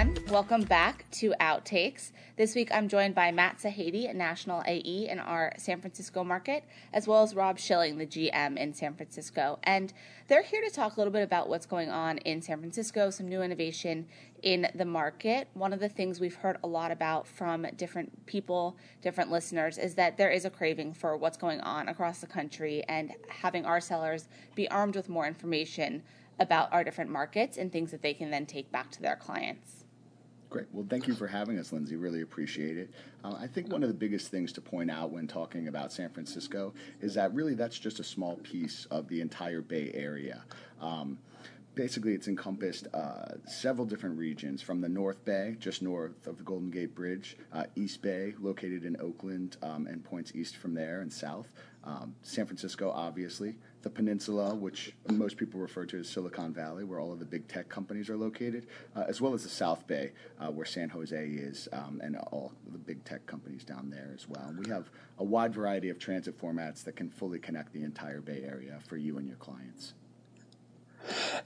everyone. Welcome back to Outtakes. This week I'm joined by Matt Sahadi, National AE in our San Francisco market, as well as Rob Shilling, the GM in San Francisco. And they're here to talk a little bit about what's going on in San Francisco, some new innovation in the market. One of the things we've heard a lot about from different people, different listeners, is that there is a craving for what's going on across the country and having our sellers be armed with more information about our different markets and things that they can then take back to their clients. Great. Well, thank you for having us, Lindsay. Really appreciate it. Uh, I think one of the biggest things to point out when talking about San Francisco is that really that's just a small piece of the entire Bay Area. Um, basically it's encompassed uh, several different regions from the North Bay, just north of the Golden Gate Bridge, uh, East Bay, located in Oakland, um, and points east from there and south. Um, San Francisco, obviously, the peninsula, which most people refer to as Silicon Valley, where all of the big tech companies are located, uh, as well as the South Bay, uh, where San Jose is, um, and all the big tech companies down there as well. We have a wide variety of transit formats that can fully connect the entire Bay Area for you and your clients.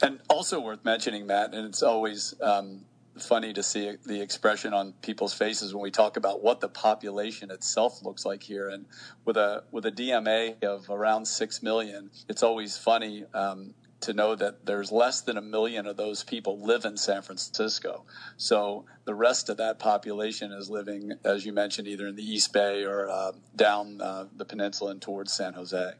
And also worth mentioning, Matt, and it's always um, funny to see the expression on people's faces when we talk about what the population itself looks like here. And with a with a DMA of around six million, it's always funny um, to know that there's less than a million of those people live in San Francisco. So the rest of that population is living, as you mentioned, either in the East Bay or uh, down uh, the peninsula and towards San Jose.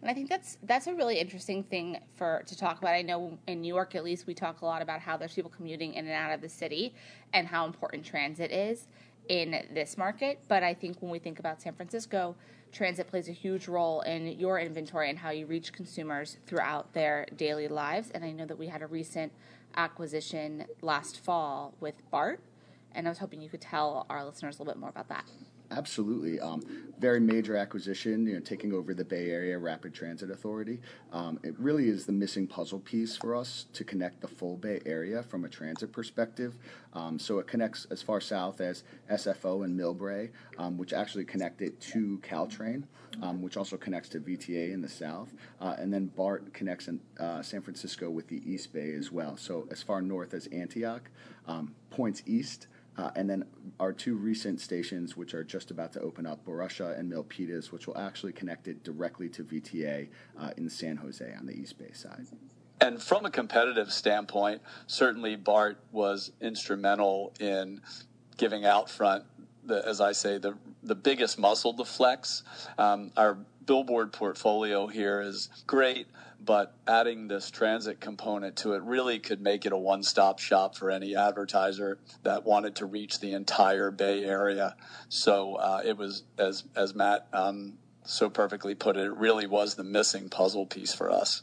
And I think that's that's a really interesting thing for to talk about. I know in New York, at least, we talk a lot about how there's people commuting in and out of the city and how important transit is in this market. But I think when we think about San Francisco, transit plays a huge role in your inventory and how you reach consumers throughout their daily lives. And I know that we had a recent acquisition last fall with BART, and I was hoping you could tell our listeners a little bit more about that. Absolutely. Um, very major acquisition, you know, taking over the Bay Area Rapid Transit Authority. Um, it really is the missing puzzle piece for us to connect the full Bay Area from a transit perspective. Um, so it connects as far south as SFO and Millbrae, um, which actually connect it to Caltrain, um, which also connects to VTA in the south. Uh, and then BART connects in, uh, San Francisco with the East Bay as well. So as far north as Antioch, um, points east. Uh, and then our two recent stations, which are just about to open up, Berryessa and Milpitas, which will actually connect it directly to VTA uh, in San Jose on the East Bay side. And from a competitive standpoint, certainly BART was instrumental in giving Outfront, the, as I say, the the biggest muscle to flex. Um, our billboard portfolio here is great, but adding this transit component to it really could make it a one stop shop for any advertiser that wanted to reach the entire Bay Area. So uh, it was, as, as Matt um, so perfectly put it, it really was the missing puzzle piece for us.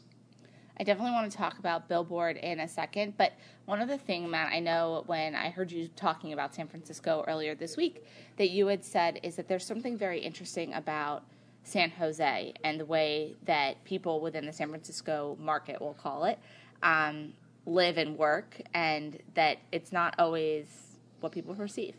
I definitely want to talk about Billboard in a second, but one other thing, Matt, I know when I heard you talking about San Francisco earlier this week, that you had said is that there's something very interesting about San Jose and the way that people within the San Francisco market, we'll call it, um, live and work, and that it's not always what people perceive.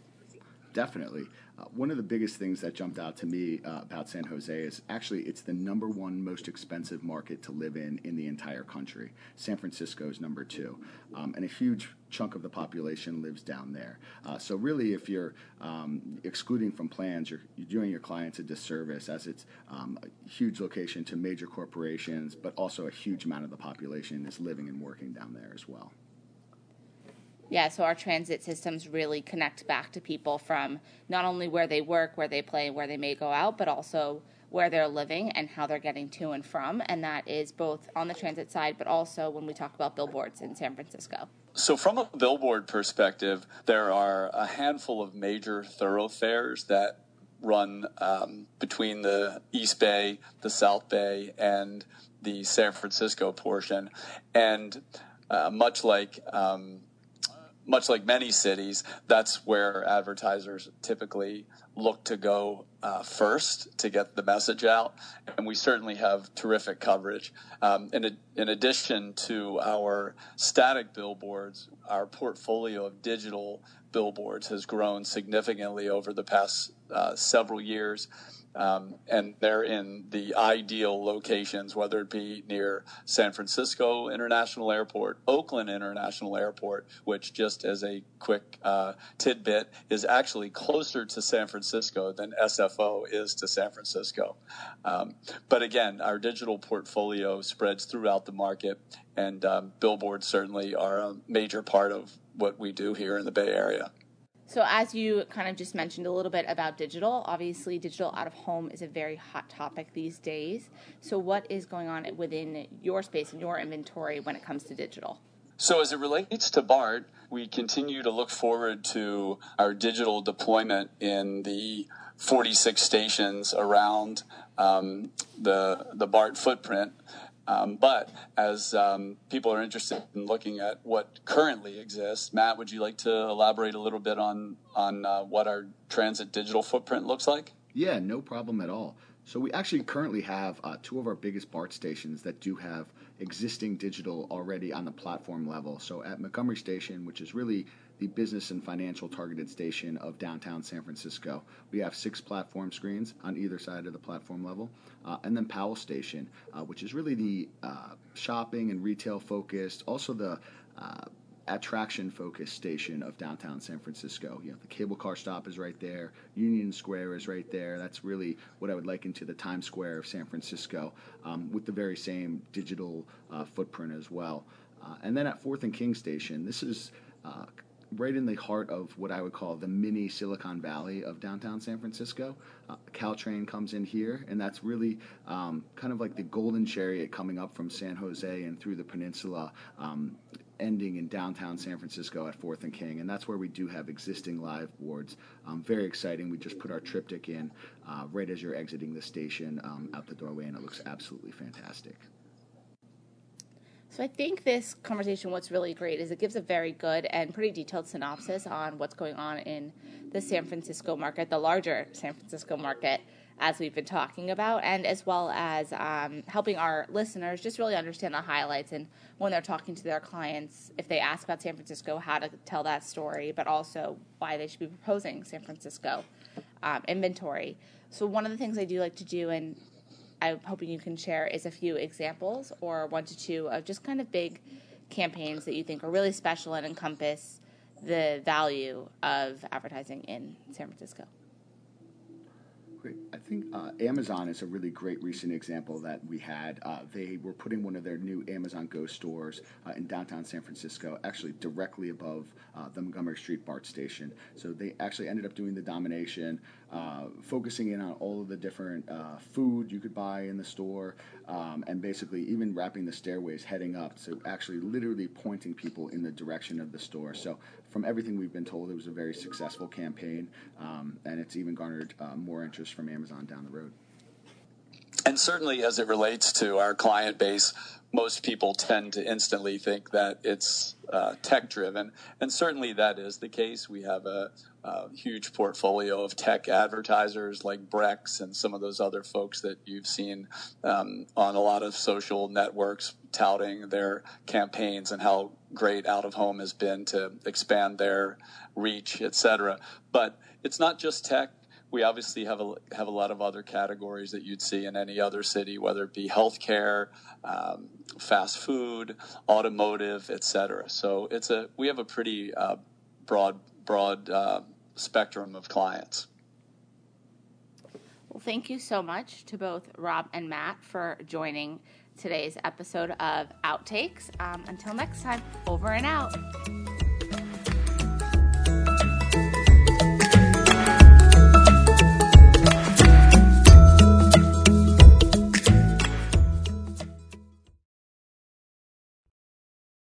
Definitely. Uh, one of the biggest things that jumped out to me uh, about San Jose is actually it's the number one most expensive market to live in in the entire country. San Francisco is number two, um, and a huge chunk of the population lives down there. Uh, so really, if you're um, excluding from plans, you're, you're, doing your clients a disservice as it's um, a huge location to major corporations, but also a huge amount of the population is living and working down there as well. Yeah, so our transit systems really connect back to people from not only where they work, where they play, where they may go out, but also where they're living and how they're getting to and from. And that is both on the transit side, but also when we talk about billboards in San Francisco. So, from a billboard perspective, there are a handful of major thoroughfares that run um, between the East Bay, the South Bay, and the San Francisco portion. And uh, much like um, much like many cities, that's where advertisers typically look to go uh, first to get the message out. And we certainly have terrific coverage. Um, in, in addition to our static billboards, our portfolio of digital billboards has grown significantly over the past uh, several years. Um, and they're in the ideal locations, whether it be near San Francisco International Airport, Oakland International Airport, which, just as a quick uh, tidbit, is actually closer to San Francisco than SFO is to San Francisco. Um, but again, our digital portfolio spreads throughout the market, and um, billboards certainly are a major part of what we do here in the Bay Area. So, as you kind of just mentioned a little bit about digital, obviously, digital out of home is a very hot topic these days. So, what is going on within your space and your inventory when it comes to digital? So, as it relates to BART, we continue to look forward to our digital deployment in the 46 stations around um, the the BART footprint. Um, but as um, people are interested in looking at what currently exists, Matt, would you like to elaborate a little bit on on uh, what our transit digital footprint looks like? Yeah, no problem at all. So we actually currently have uh, two of our biggest BART stations that do have existing digital already on the platform level. So at Montgomery Station, which is really the business and financial targeted station of downtown San Francisco. We have six platform screens on either side of the platform level. Uh, and then Powell Station, uh, which is really the uh, shopping and retail focused, also the uh, attraction focused station of downtown San Francisco. You know, the cable car stop is right there, Union Square is right there. That's really what I would liken to the Times Square of San Francisco um, with the very same digital uh, footprint as well. Uh, and then at 4th and King Station, this is right in the heart of what I would call the mini Silicon Valley of downtown San Francisco. Uh, Caltrain comes in here, and that's really um, kind of like the golden chariot coming up from San Jose and through the peninsula. Um, ending in downtown San Francisco at 4th and King, and that's where we do have existing live boards. Um, very exciting. We just put our triptych in uh, right as you're exiting the station um, out the doorway, and it looks absolutely fantastic. So I think this conversation, what's really great is it gives a very good and pretty detailed synopsis on what's going on in the San Francisco market, the larger San Francisco market, as we've been talking about, and as well as um, helping our listeners just really understand the highlights and when they're talking to their clients, if they ask about San Francisco, how to tell that story, but also why they should be proposing San Francisco um, inventory. So one of the things I do like to do, and I'm hoping you can share is a few examples or one to two of just kind of big campaigns that you think are really special and encompass the value of advertising in San Francisco. Great. I think uh, Amazon is a really great recent example that we had. Uh, they were putting one of their new Amazon Go stores uh, in downtown San Francisco, actually directly above uh, the Montgomery Street BART station. So they actually ended up doing the domination, uh, focusing in on all of the different uh, food you could buy in the store, um, and basically even wrapping the stairways heading up. So actually, literally pointing people in the direction of the store. So from everything we've been told, it was a very successful campaign, um, and it's even garnered uh, more interest from Amazon down the road. And certainly, as it relates to our client base, most people tend to instantly think that it's uh, tech driven. And certainly that is the case. We have a, a, huge portfolio of tech advertisers like Brex and some of those other folks that you've seen um, on a lot of social networks touting their campaigns and how great out of home has been to expand their reach, et cetera. But it's not just tech we obviously have a have a lot of other categories that you'd see in any other city, whether it be healthcare, um, fast food, automotive, et cetera. So it's a we have a pretty uh, broad broad uh, spectrum of clients. Well, thank you so much to both Rob and Matt for joining today's episode of Outtakes. Um, until next time, over and out.